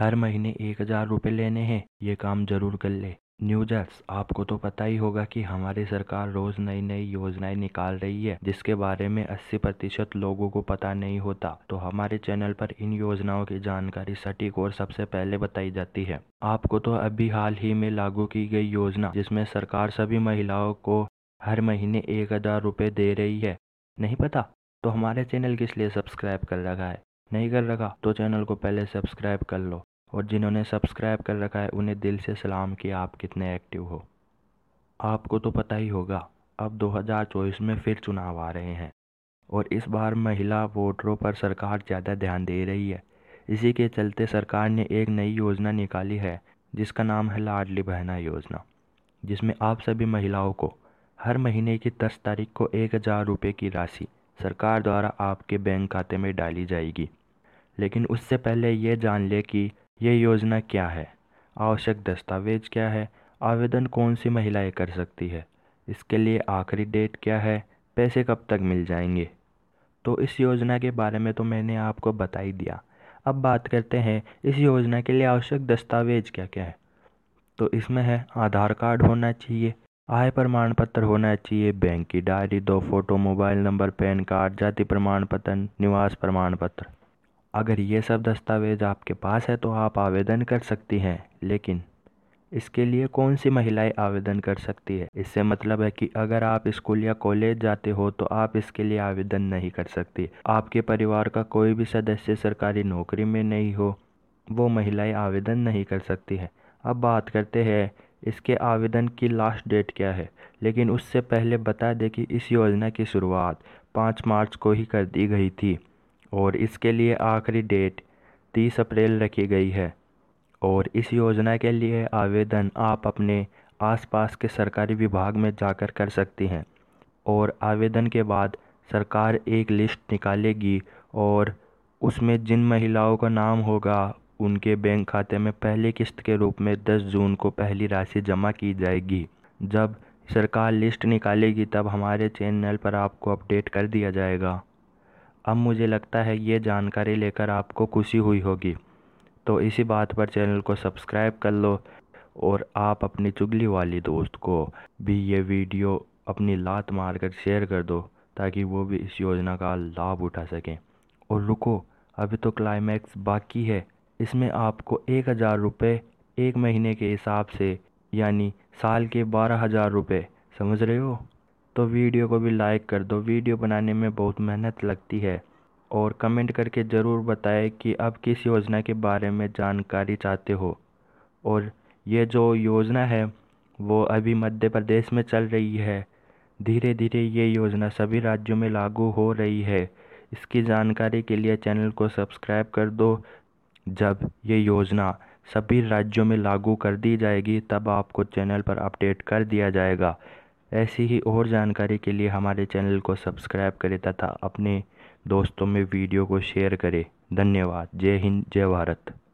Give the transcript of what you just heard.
हर महीने एक हज़ार रुपये लेने हैं, ये काम ज़रूर कर ले। न्यूजर्स आपको तो पता ही होगा कि हमारी सरकार रोज़ नई नई योजनाएँ निकाल रही है, जिसके बारे में 80 प्रतिशत लोगों को पता नहीं होता। तो हमारे चैनल पर इन योजनाओं की जानकारी सटीक और सबसे पहले बताई जाती है। आपको तो अभी हाल ही में लागू की गई योजना, जिसमें सरकार सभी महिलाओं को हर महीने एक हज़ार रुपये दे रही है। नहीं पता? तो हमारे चैनल किस लिए सब्सक्राइब कर रखा है। नहीं कर रखा तो चैनल को पहले सब्सक्राइब कर लो। और जिन्होंने सब्सक्राइब कर रखा है, उन्हें दिल से सलाम कि आप कितने एक्टिव हो। आपको तो पता ही होगा, अब 2024 में फिर चुनाव आ रहे हैं और इस बार महिला वोटरों पर सरकार ज़्यादा ध्यान दे रही है। इसी के चलते सरकार ने एक नई योजना निकाली है, जिसका नाम है लाडली बहना योजना, जिसमें आप सभी महिलाओं को हर महीने की दस तारीख को एक हज़ार रुपये की राशि सरकार द्वारा आपके बैंक खाते में डाली जाएगी। लेकिन उससे पहले ये जान ले कि ये योजना क्या है? आवश्यक दस्तावेज़ क्या है? आवेदन कौन सी महिलाएँ कर सकती है? इसके लिए आखिरी डेट क्या है? पैसे कब तक मिल जाएँगे? तो इस योजना के बारे में तो मैंने आपको बता ही दिया। अब बात करते हैं, इस योजना के लिए आवश्यक दस्तावेज़ क्या क्या है? तो इसमें है, आधार कार्ड होना चाहिए, आय प्रमाण पत्र होना चाहिए, बैंक की डायरी, दो photo, mobile number, PAN card, जाति प्रमाण पत्र निवास प्रमाण पत्र अगर ये सब दस्तावेज़ आपके पास है तो आप आवेदन कर सकती हैं, लेकिन इसके लिए कौन सी महिलाएँ आवेदन कर सकती है? इससे मतलब है कि अगर आप स्कूल या कॉलेज जाते हो तो आप इसके लिए आवेदन नहीं कर सकती। आपके परिवार का कोई भी सदस्य सरकारी नौकरी में नहीं हो, वो महिलाएँ आवेदन नहीं कर सकती है। अब बात करते हैं, इसके आवेदन की लास्ट डेट क्या है? लेकिन उससे पहले बता दें कि इस योजना की शुरुआत पाँच मार्च को ही कर दी गई थी। और इसके लिए आखिरी डेट तीस अप्रैल रखी गई है। और इस योजना के लिए आवेदन आप अपने आसपास के सरकारी विभाग में जाकर कर सकती हैं। और आवेदन के बाद सरकार एक लिस्ट निकालेगी और उसमें जिन महिलाओं का नाम होगा, उनके बैंक खाते में पहली किस्त के रूप में 10 जून को पहली राशि जमा की जाएगी। जब सरकार लिस्ट निकालेगी, तब हमारे चैनल पर आपको अपडेट कर दिया जाएगा। अब मुझे लगता है ये जानकारी लेकर आपको खुशी हुई होगी। तो इसी बात पर चैनल को सब्सक्राइब कर लो और आप अपनी चुगली वाली दोस्त को भी ये वीडियो अपनी लात मार कर शेयर कर दो, ताकि वो भी इस योजना का लाभ उठा सकें। और रुको, अभी तो क्लाइमैक्स बाकी है। इसमें आपको एक हज़ार रुपये एक महीने के हिसाब से, यानी साल के बारह हज़ार रुपये समझ रहे हो? तो वीडियो को भी लाइक कर दो। वीडियो बनाने में बहुत मेहनत लगती है। और कमेंट करके ज़रूर बताएँ कि आप किस योजना के बारे में जानकारी चाहते हो। और ये जो योजना है, वो अभी मध्य प्रदेश में चल रही है। धीरे धीरे ये योजना सभी राज्यों में लागू हो रही है। इसकी जानकारी के लिए चैनल को सब्सक्राइब कर दो। जब ये योजना सभी राज्यों में लागू कर दी जाएगी, तब आपको चैनल पर अपडेट कर दिया जाएगा। ऐसी ही और जानकारी के लिए हमारे चैनल को सब्सक्राइब करें तथा अपने दोस्तों में वीडियो को शेयर करें। धन्यवाद। जय हिंद, जय भारत।